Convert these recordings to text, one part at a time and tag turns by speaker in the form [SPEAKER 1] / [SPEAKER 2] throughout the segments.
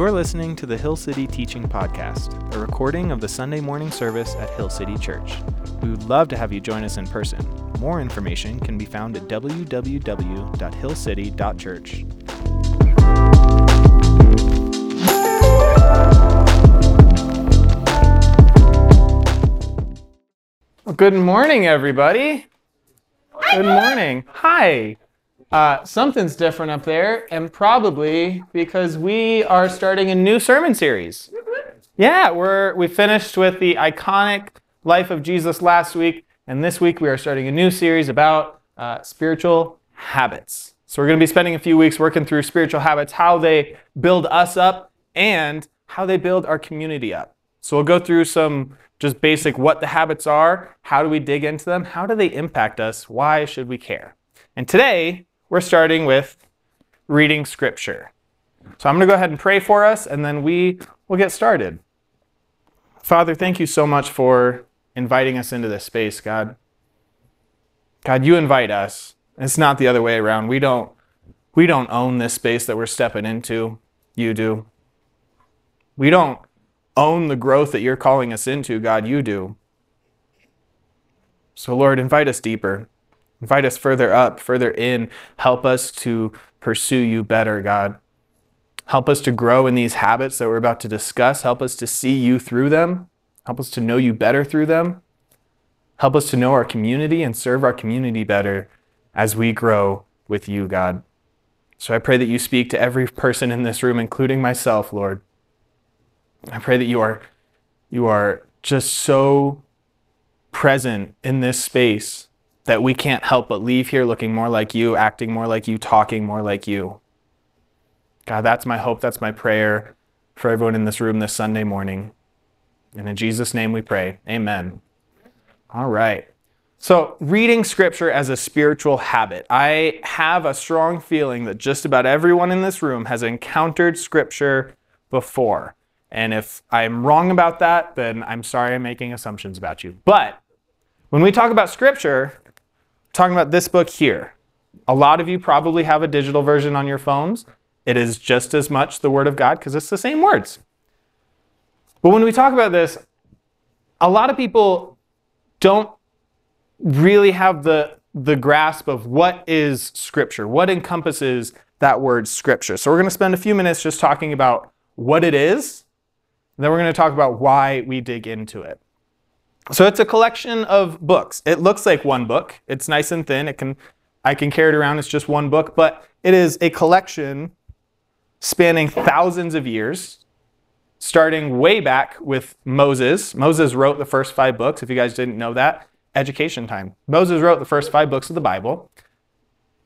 [SPEAKER 1] You're listening to the Hill City Teaching Podcast, a recording of the Sunday morning service at Hill City Church. We would love to have you join us in person. More information can be found at www.hillcity.church. Well, good morning, everybody. Good morning. Hi. Uh, something's different up there, and probably because we are starting a new sermon series. Yeah, we're we finished with the iconic life of Jesus last week, and this week we are starting a new series about uh, spiritual habits. So we're going to be spending a few weeks working through spiritual habits, how they build us up, and how they build our community up. So we'll go through some just basic what the habits are, how do we dig into them, how do they impact us, why should we care. And today we're starting with reading scripture. So I'm going to go ahead and pray for us, and then we will get started. Father, thank you so much for inviting us into this space, God. God, you invite us. It's not the other way around. We don't we don't own this space that we're stepping into. You do. We don't own the growth that you're calling us into, God, you do. So Lord, invite us deeper. Invite us further up, further in. Help us to pursue you better, God. Help us to grow in these habits that we're about to discuss. Help us to see you through them. Help us to know you better through them. Help us to know our community and serve our community better as we grow with you, God. So I pray that you speak to every person in this room, including myself, Lord. I pray that you are you are just so present in this space that we can't help but leave here looking more like you, acting more like you, talking more like you. God, that's my hope, that's my prayer for everyone in this room this Sunday morning. And in Jesus' name we pray. Amen. All right. So, reading scripture as a spiritual habit. I have a strong feeling that just about everyone in this room has encountered scripture before. And if I'm wrong about that, then I'm sorry I'm making assumptions about you. But when we talk about scripture, talking about this book here. A lot of you probably have a digital version on your phones. It is just as much the Word of God because it's the same words. But when we talk about this, a lot of people don't really have the, the grasp of what is Scripture, what encompasses that word Scripture. So we're going to spend a few minutes just talking about what it is, and then we're going to talk about why we dig into it. So it's a collection of books. It looks like one book. It's nice and thin. It can I can carry it around. It's just one book, but it is a collection spanning thousands of years, starting way back with Moses. Moses wrote the first 5 books if you guys didn't know that. Education time. Moses wrote the first 5 books of the Bible.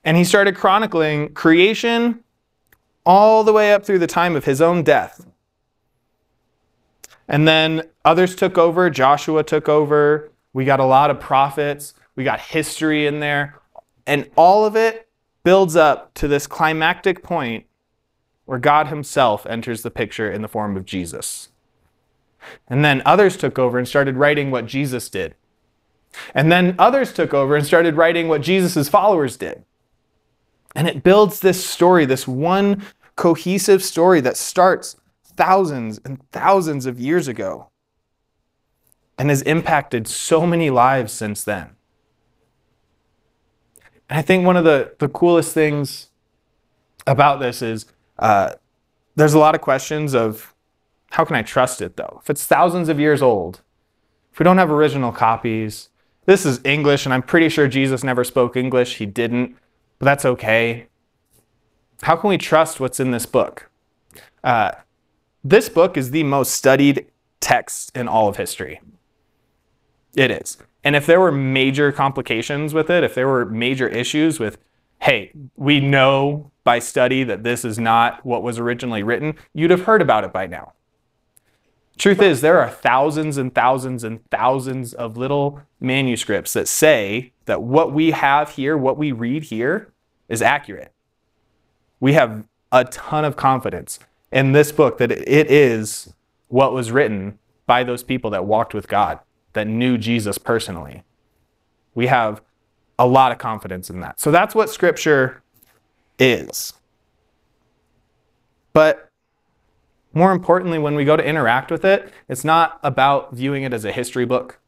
[SPEAKER 1] And he started chronicling creation all the way up through the time of his own death. And then others took over. Joshua took over. We got a lot of prophets. We got history in there. And all of it builds up to this climactic point where God Himself enters the picture in the form of Jesus. And then others took over and started writing what Jesus did. And then others took over and started writing what Jesus' followers did. And it builds this story, this one cohesive story that starts thousands and thousands of years ago and has impacted so many lives since then. And I think one of the, the coolest things about this is uh, there's a lot of questions of how can I trust it though? If it's thousands of years old, if we don't have original copies, this is English, and I'm pretty sure Jesus never spoke English. He didn't, but that's okay. How can we trust what's in this book? Uh, this book is the most studied text in all of history. It is. And if there were major complications with it, if there were major issues with, hey, we know by study that this is not what was originally written, you'd have heard about it by now. Truth is, there are thousands and thousands and thousands of little manuscripts that say that what we have here, what we read here, is accurate. We have a ton of confidence in this book that it is what was written by those people that walked with God, that knew Jesus personally. We have a lot of confidence in that. So that's what Scripture is. But More importantly, when we go to interact with it, it's not about viewing it as a history book.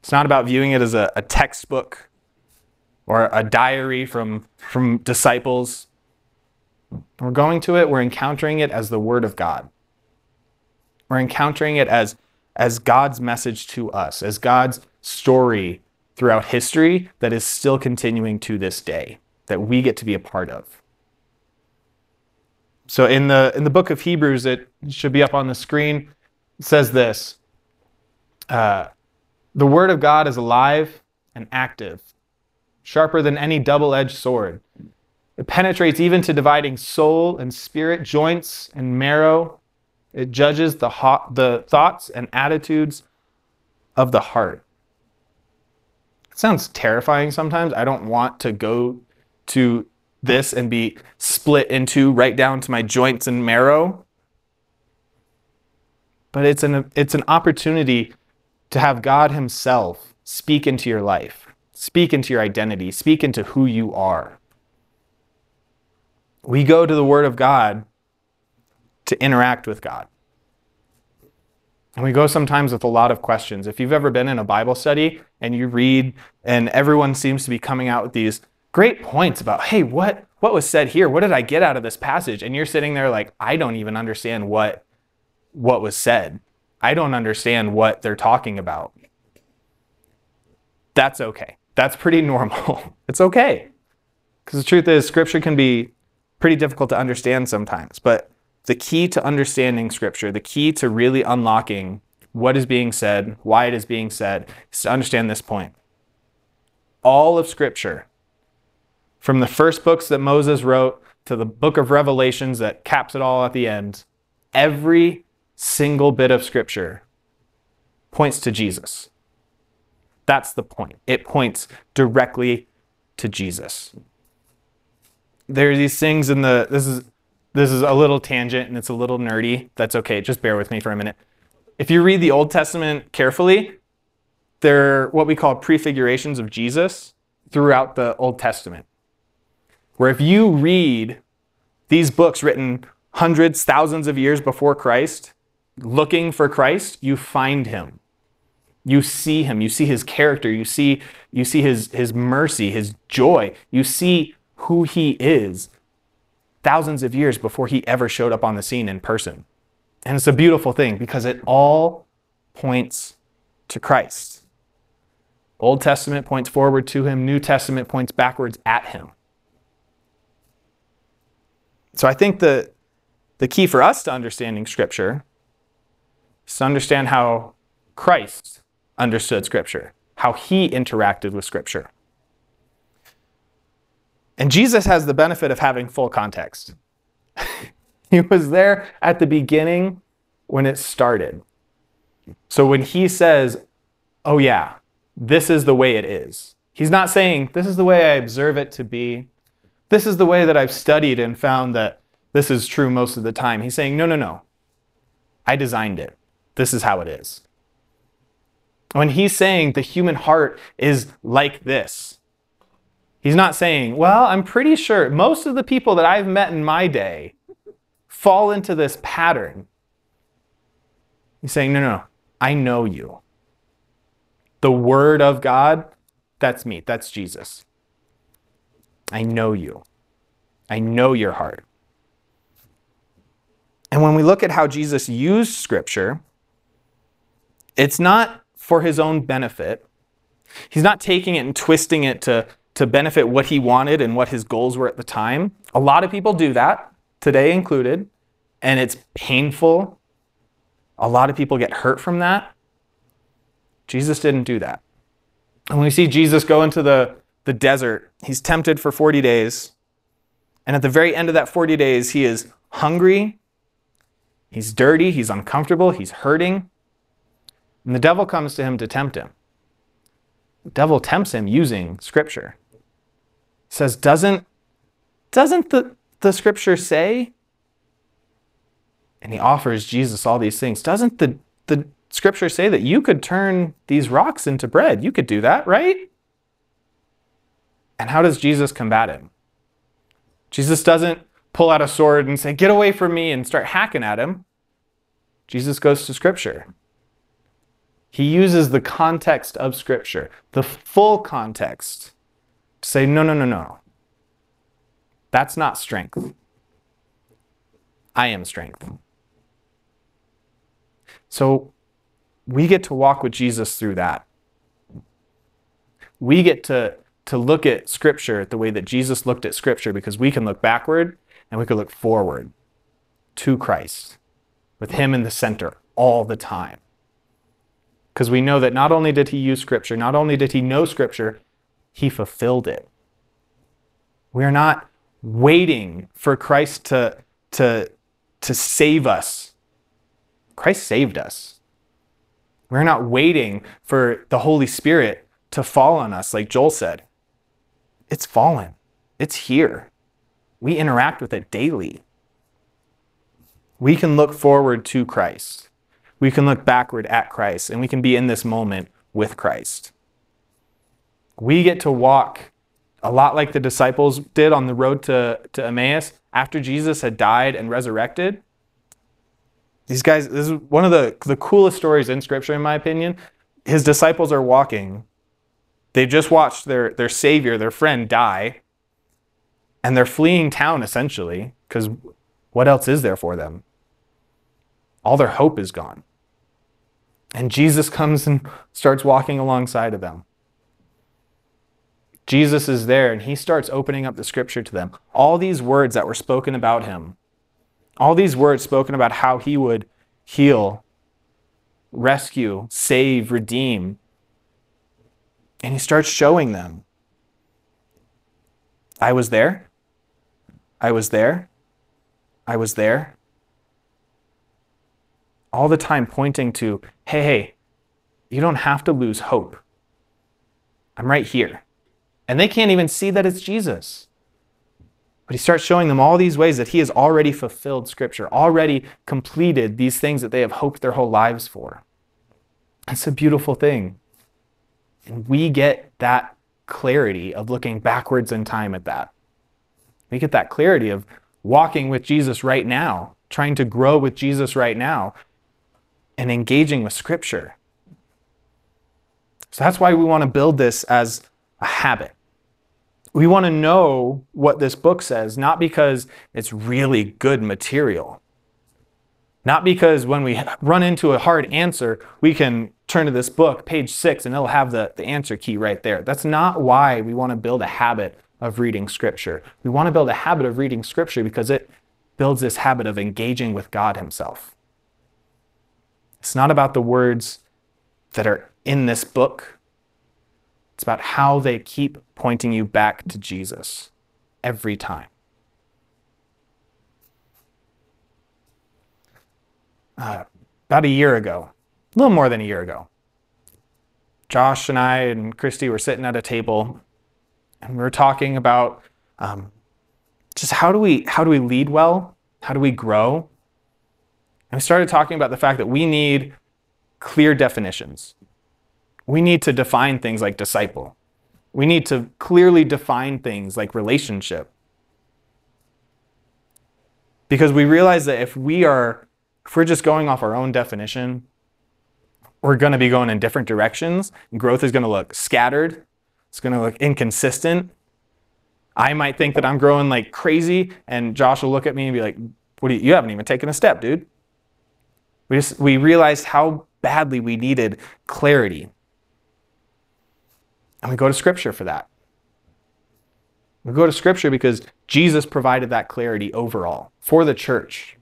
[SPEAKER 1] It's not about viewing it as a, a textbook or a diary from, from disciples. We're going to it, we're encountering it as the Word of God. We're encountering it as, as God's message to us, as God's story throughout history that is still continuing to this day, that we get to be a part of. So in the in the book of Hebrews, it should be up on the screen. Says this: uh, the word of God is alive and active, sharper than any double-edged sword. It penetrates even to dividing soul and spirit, joints and marrow. It judges the, ho- the thoughts and attitudes of the heart. It sounds terrifying sometimes. I don't want to go to this and be split into right down to my joints and marrow. But it's an, it's an opportunity to have God Himself speak into your life, speak into your identity, speak into who you are. We go to the Word of God to interact with God. And we go sometimes with a lot of questions. If you've ever been in a Bible study and you read, and everyone seems to be coming out with these great points about, hey, what, what was said here? What did I get out of this passage? And you're sitting there like, I don't even understand what, what was said. I don't understand what they're talking about. That's okay. That's pretty normal. it's okay. Because the truth is, scripture can be pretty difficult to understand sometimes. But the key to understanding scripture, the key to really unlocking what is being said, why it is being said, is to understand this point. All of scripture from the first books that Moses wrote to the book of Revelations that caps it all at the end, every single bit of scripture points to Jesus. That's the point. It points directly to Jesus. There are these things in the this is this is a little tangent and it's a little nerdy. That's okay. Just bear with me for a minute. If you read the Old Testament carefully, there are what we call prefigurations of Jesus throughout the Old Testament where if you read these books written hundreds, thousands of years before Christ, looking for Christ, you find him. You see him, you see his character, you see, you see his, his mercy, his joy, you see who he is thousands of years before he ever showed up on the scene in person. And it's a beautiful thing because it all points to Christ. Old Testament points forward to him, New Testament points backwards at him. So I think the, the key for us to understanding Scripture is to understand how Christ understood Scripture, how he interacted with Scripture. And Jesus has the benefit of having full context. he was there at the beginning when it started. So when he says, oh, yeah, this is the way it is, he's not saying, this is the way I observe it to be. This is the way that I've studied and found that this is true most of the time. He's saying, no, no, no. I designed it. This is how it is. When he's saying the human heart is like this, he's not saying, well, I'm pretty sure most of the people that I've met in my day fall into this pattern. He's saying, no, no, no. I know you. The Word of God, that's me. That's Jesus. I know you. I know your heart. And when we look at how Jesus used Scripture, it's not for his own benefit. He's not taking it and twisting it to, to benefit what he wanted and what his goals were at the time. A lot of people do that, today included, and it's painful. A lot of people get hurt from that. Jesus didn't do that. And when we see Jesus go into the the desert. He's tempted for 40 days. And at the very end of that 40 days, he is hungry, he's dirty, he's uncomfortable, he's hurting. And the devil comes to him to tempt him. The devil tempts him using scripture. Says, Doesn't, doesn't the, the scripture say? And he offers Jesus all these things. Doesn't the, the scripture say that you could turn these rocks into bread? You could do that, right? And how does Jesus combat him? Jesus doesn't pull out a sword and say, Get away from me, and start hacking at him. Jesus goes to Scripture. He uses the context of Scripture, the full context, say, no, no, no, no. That's not strength. I am strength. So we get to walk with Jesus through that. We get to, to look at Scripture the way that Jesus looked at Scripture because we can look backward and we can look forward to Christ with Him in the center all the time. Because we know that not only did He use Scripture, not only did He know Scripture, He fulfilled it. We are not waiting for Christ to, to, to save us. Christ saved us. We're not waiting for the Holy Spirit to fall on us, like Joel said. It's fallen, it's here. We interact with it daily. We can look forward to Christ. We can look backward at Christ, and we can be in this moment with Christ. We get to walk a lot like the disciples did on the road to, to Emmaus after Jesus had died and resurrected. These guys, this is one of the, the coolest stories in Scripture, in my opinion. His disciples are walking. They've just watched their, their Savior, their friend, die. And they're fleeing town, essentially, because what else is there for them? All their hope is gone. And Jesus comes and starts walking alongside of them. Jesus is there and he starts opening up the scripture to them. All these words that were spoken about him, all these words spoken about how he would heal, rescue, save, redeem. And he starts showing them. I was there. I was there. I was there. All the time pointing to, hey, hey, you don't have to lose hope. I'm right here. And they can't even see that it's Jesus. But he starts showing them all these ways that he has already fulfilled Scripture, already completed these things that they have hoped their whole lives for. It's a beautiful thing. And we get that clarity of looking backwards in time at that. We get that clarity of walking with Jesus right now, trying to grow with Jesus right now, and engaging with Scripture. So that's why we want to build this as a habit we want to know what this book says, not because it's really good material. Not because when we run into a hard answer, we can turn to this book, page six, and it'll have the, the answer key right there. That's not why we want to build a habit of reading Scripture. We want to build a habit of reading Scripture because it builds this habit of engaging with God Himself. It's not about the words that are in this book, it's about how they keep pointing you back to Jesus every time. Uh, about a year ago, a little more than a year ago, Josh and I and Christy were sitting at a table and we were talking about um, just how do we how do we lead well? How do we grow? And we started talking about the fact that we need clear definitions we need to define things like disciple. We need to clearly define things like relationship. Because we realize that if we are, if we're just going off our own definition, we're going to be going in different directions. Growth is going to look scattered. It's going to look inconsistent. I might think that I'm growing like crazy, and Josh will look at me and be like, "What? You, you haven't even taken a step, dude." We just we realized how badly we needed clarity. And we go to Scripture for that. We go to Scripture because Jesus provided that clarity overall for the church.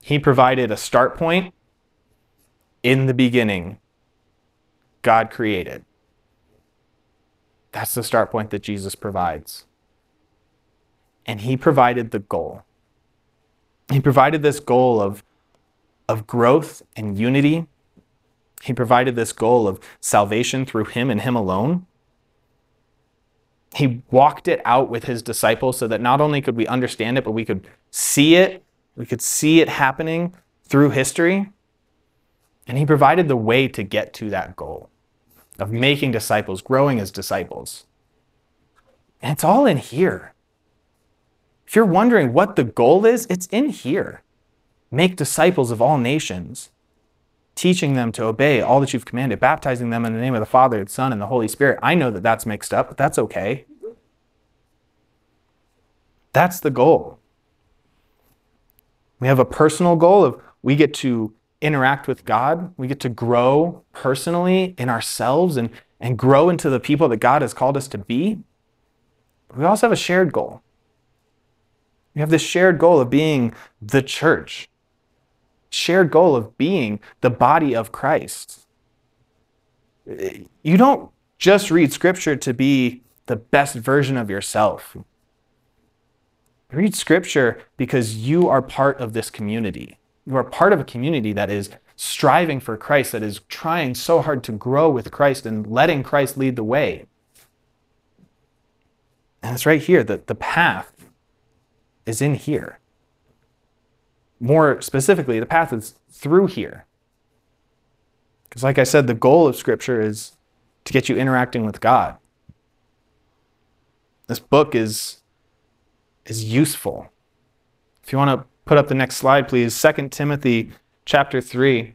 [SPEAKER 1] He provided a start point. In the beginning, God created. That's the start point that Jesus provides. And He provided the goal. He provided this goal of, of growth and unity he provided this goal of salvation through him and him alone. He walked it out with his disciples so that not only could we understand it, but we could see it. We could see it happening through history. And he provided the way to get to that goal of making disciples, growing as disciples. And it's all in here. If you're wondering what the goal is, it's in here. make disciples of all nations, teaching them to obey all that you've commanded, baptizing them in the name of the Father, the Son, and the Holy Spirit. I know that that's mixed up, but that's okay. That's the goal. We have a personal goal of we get to interact with God, we get to grow personally in ourselves and, and grow into the people that God has called us to be. We also have a shared goal. We have this shared goal of being the church, shared goal of being the body of Christ. You don't just read scripture to be the best version of yourself. Read scripture because you are part of this community. You are part of a community that is striving for Christ, that is trying so hard to grow with Christ and letting Christ lead the way. And it's right here that the path is in here. More specifically, the path is through here. Because, like I said, the goal of Scripture is to get you interacting with God. This book is is useful. If you want to put up the next slide, please. 2 Timothy chapter 3.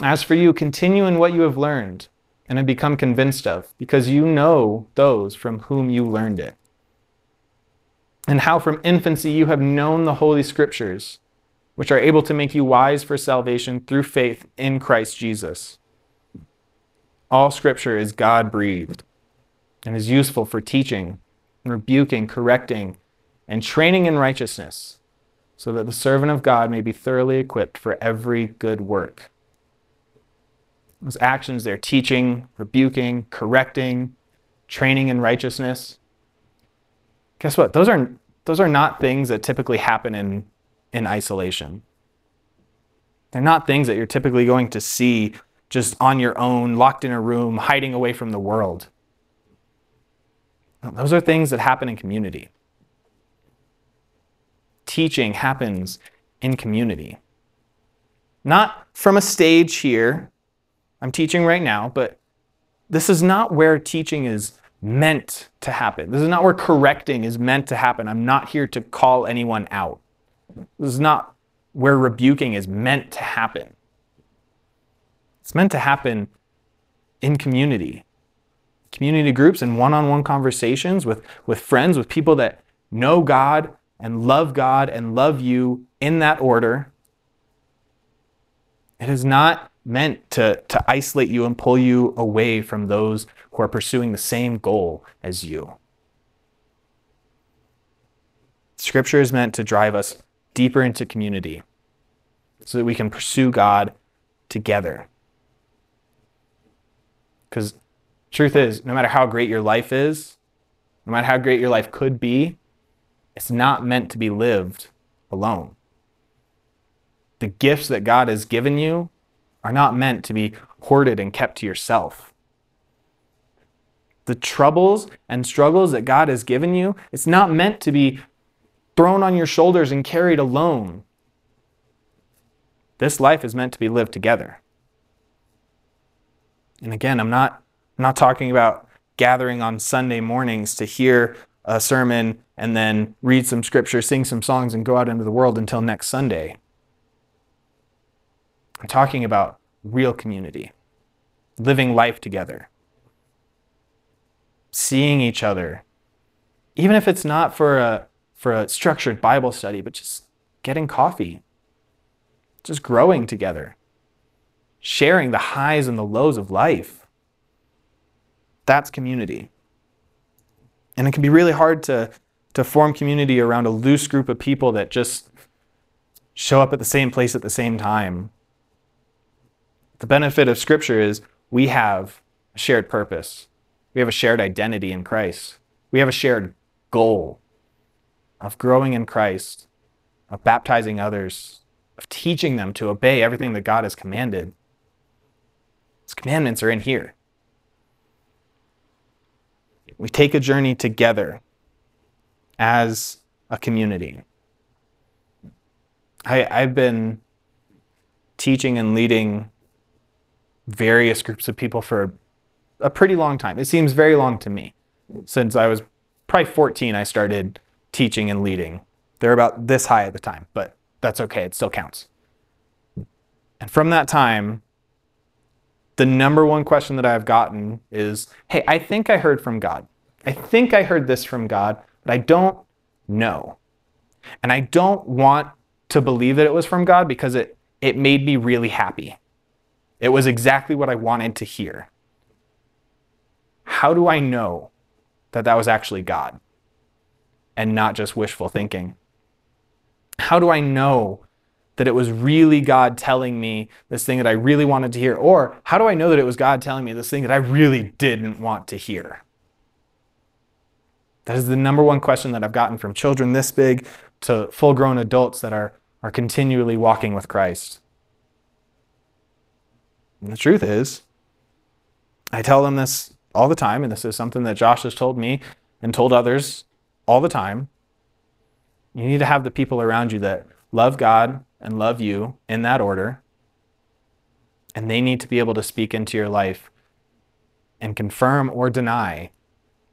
[SPEAKER 1] As for you, continue in what you have learned and have become convinced of, because you know those from whom you learned it. And how from infancy you have known the Holy Scriptures, which are able to make you wise for salvation through faith in Christ Jesus. All Scripture is God breathed and is useful for teaching rebuking, correcting, and training in righteousness, so that the servant of God may be thoroughly equipped for every good work. Those actions they're teaching, rebuking, correcting, training in righteousness. Guess what? Those are, those are not things that typically happen in, in isolation. They're not things that you're typically going to see just on your own, locked in a room, hiding away from the world. Those are things that happen in community. Teaching happens in community. Not from a stage here. I'm teaching right now, but this is not where teaching is meant to happen. This is not where correcting is meant to happen. I'm not here to call anyone out. This is not where rebuking is meant to happen. It's meant to happen in community community groups and one on one conversations with, with friends, with people that know God and love God and love you in that order. It is not meant to, to isolate you and pull you away from those who are pursuing the same goal as you. Scripture is meant to drive us deeper into community so that we can pursue God together. Because Truth is, no matter how great your life is, no matter how great your life could be, it's not meant to be lived alone. The gifts that God has given you are not meant to be hoarded and kept to yourself. The troubles and struggles that God has given you, it's not meant to be thrown on your shoulders and carried alone. This life is meant to be lived together. And again, I'm not I'm not talking about gathering on Sunday mornings to hear a sermon and then read some scripture, sing some songs, and go out into the world until next Sunday. I'm talking about real community, living life together, seeing each other, even if it's not for a, for a structured Bible study, but just getting coffee, just growing together, sharing the highs and the lows of life. That's community. And it can be really hard to, to form community around a loose group of people that just show up at the same place at the same time. The benefit of Scripture is we have a shared purpose, we have a shared identity in Christ, we have a shared goal of growing in Christ, of baptizing others, of teaching them to obey everything that God has commanded. His commandments are in here. We take a journey together as a community. I, I've been teaching and leading various groups of people for a pretty long time. It seems very long to me. Since I was probably 14, I started teaching and leading. They're about this high at the time, but that's okay. It still counts. And from that time, the number one question that I've gotten is Hey, I think I heard from God. I think I heard this from God, but I don't know. And I don't want to believe that it was from God because it, it made me really happy. It was exactly what I wanted to hear. How do I know that that was actually God and not just wishful thinking? How do I know that it was really God telling me this thing that I really wanted to hear? Or how do I know that it was God telling me this thing that I really didn't want to hear? That is the number one question that I've gotten from children this big to full grown adults that are, are continually walking with Christ. And the truth is, I tell them this all the time, and this is something that Josh has told me and told others all the time. You need to have the people around you that love God and love you in that order. And they need to be able to speak into your life and confirm or deny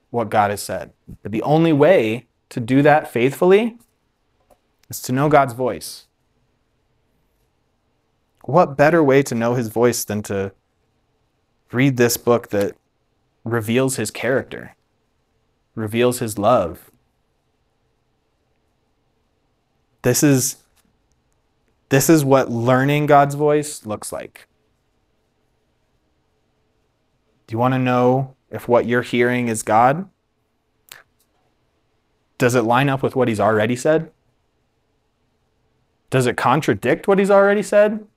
[SPEAKER 1] what God has said. But the only way to do that faithfully is to know God's voice. What better way to know his voice than to read this book that reveals his character, reveals his love? This is this is what learning God's voice looks like. Do you want to know if what you're hearing is God? Does it line up with what he's already said? Does it contradict what he's already said?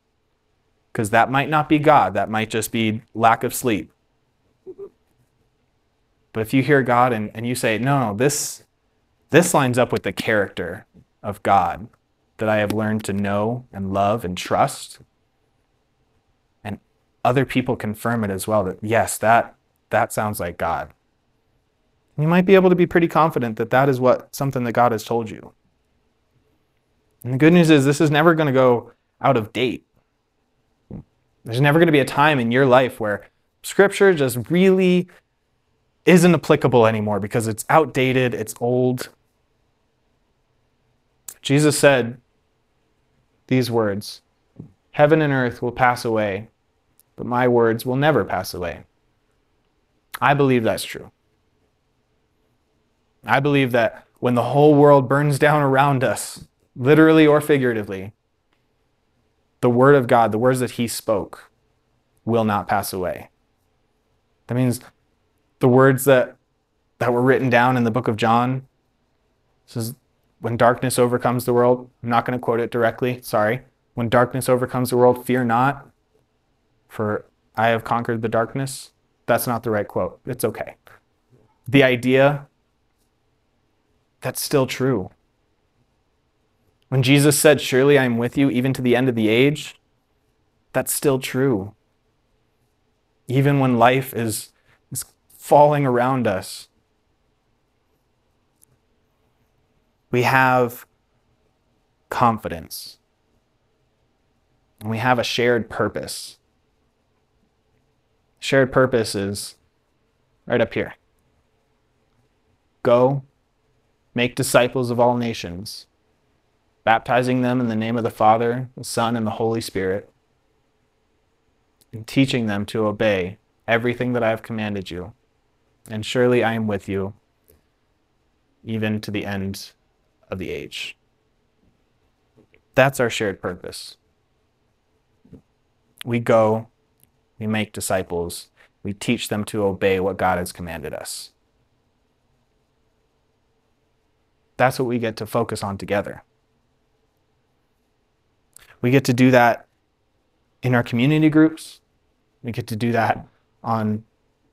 [SPEAKER 1] Because that might not be God. That might just be lack of sleep. But if you hear God and, and you say, no, no, this, this lines up with the character of God that I have learned to know and love and trust, and other people confirm it as well that yes, that, that sounds like God. You might be able to be pretty confident that that is what something that God has told you. And the good news is, this is never going to go out of date. There's never going to be a time in your life where scripture just really isn't applicable anymore because it's outdated, it's old. Jesus said these words Heaven and earth will pass away, but my words will never pass away. I believe that's true. I believe that when the whole world burns down around us, literally or figuratively, the word of God, the words that he spoke, will not pass away. That means the words that, that were written down in the book of John says, when darkness overcomes the world, I'm not going to quote it directly, sorry. When darkness overcomes the world, fear not, for I have conquered the darkness. That's not the right quote. It's okay. The idea that's still true. When Jesus said, Surely I am with you even to the end of the age, that's still true. Even when life is, is falling around us, we have confidence. And we have a shared purpose. Shared purpose is right up here. Go Make disciples of all nations, baptizing them in the name of the Father, the Son, and the Holy Spirit, and teaching them to obey everything that I have commanded you. And surely I am with you, even to the end of the age. That's our shared purpose. We go, we make disciples, we teach them to obey what God has commanded us. that's what we get to focus on together. We get to do that in our community groups. We get to do that on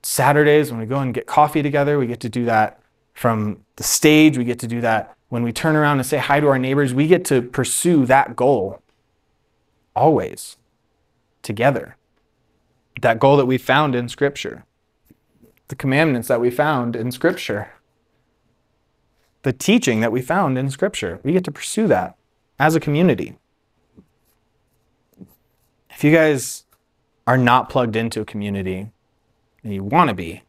[SPEAKER 1] Saturdays when we go and get coffee together. We get to do that from the stage. We get to do that when we turn around and say hi to our neighbors. We get to pursue that goal always together. That goal that we found in Scripture, the commandments that we found in Scripture the teaching that we found in Scripture. We get to pursue that as a community. If you guys are not plugged into a community and you want to be,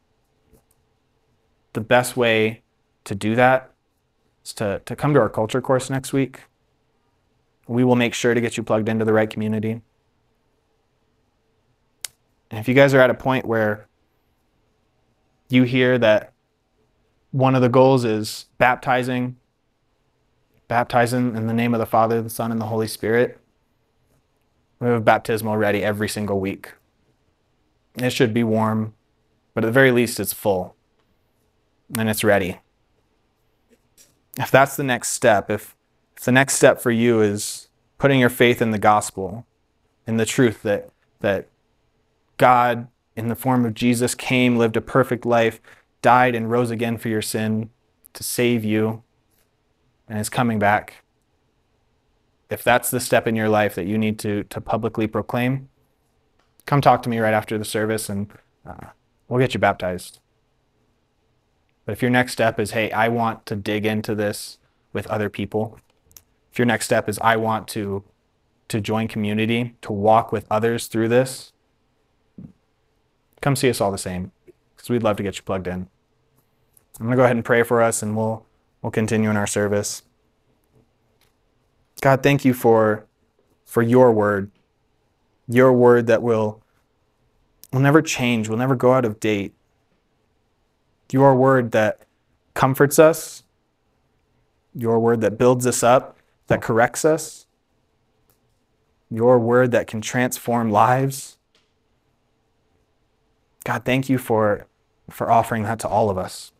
[SPEAKER 1] the best way to do that is to, to come to our culture course next week. we will make sure to get you plugged into the right community. And if you guys are at a point where you hear that one of the goals is baptizing, baptizing in the name of the Father, the Son, and the Holy Spirit, we have baptismal ready every single week. It should be warm, but at the very least, it's full and it's ready. If that's the next step, if, if the next step for you is putting your faith in the gospel, in the truth that, that God, in the form of Jesus, came, lived a perfect life, died, and rose again for your sin to save you, and is coming back. If that's the step in your life that you need to, to publicly proclaim, come talk to me right after the service and uh, we'll get you baptized. But if your next step is, hey, I want to dig into this with other people, if your next step is, I want to, to join community, to walk with others through this, come see us all the same because we'd love to get you plugged in. I'm going to go ahead and pray for us and we'll, we'll continue in our service. God, thank you for, for your word, your word that will, will never change, will never go out of date your word that comforts us, your word that builds us up, that corrects us, your word that can transform lives. God, thank you for, for offering that to all of us.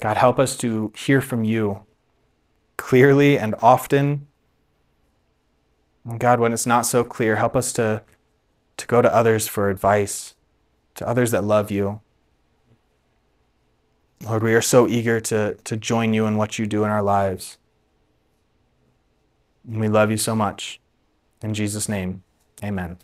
[SPEAKER 1] God, help us to hear from you clearly and often. And God, when it's not so clear, help us to, to go to others for advice, to others that love you. Lord, we are so eager to, to join you in what you do in our lives. And we love you so much. In Jesus' name, amen.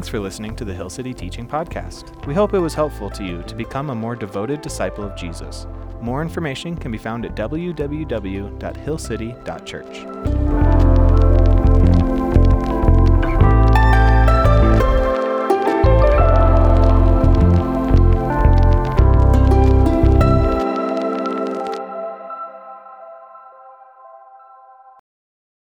[SPEAKER 1] Thanks for listening to the Hill City Teaching Podcast. We hope it was helpful to you to become a more devoted disciple of Jesus. More information can be found at www.hillcity.church.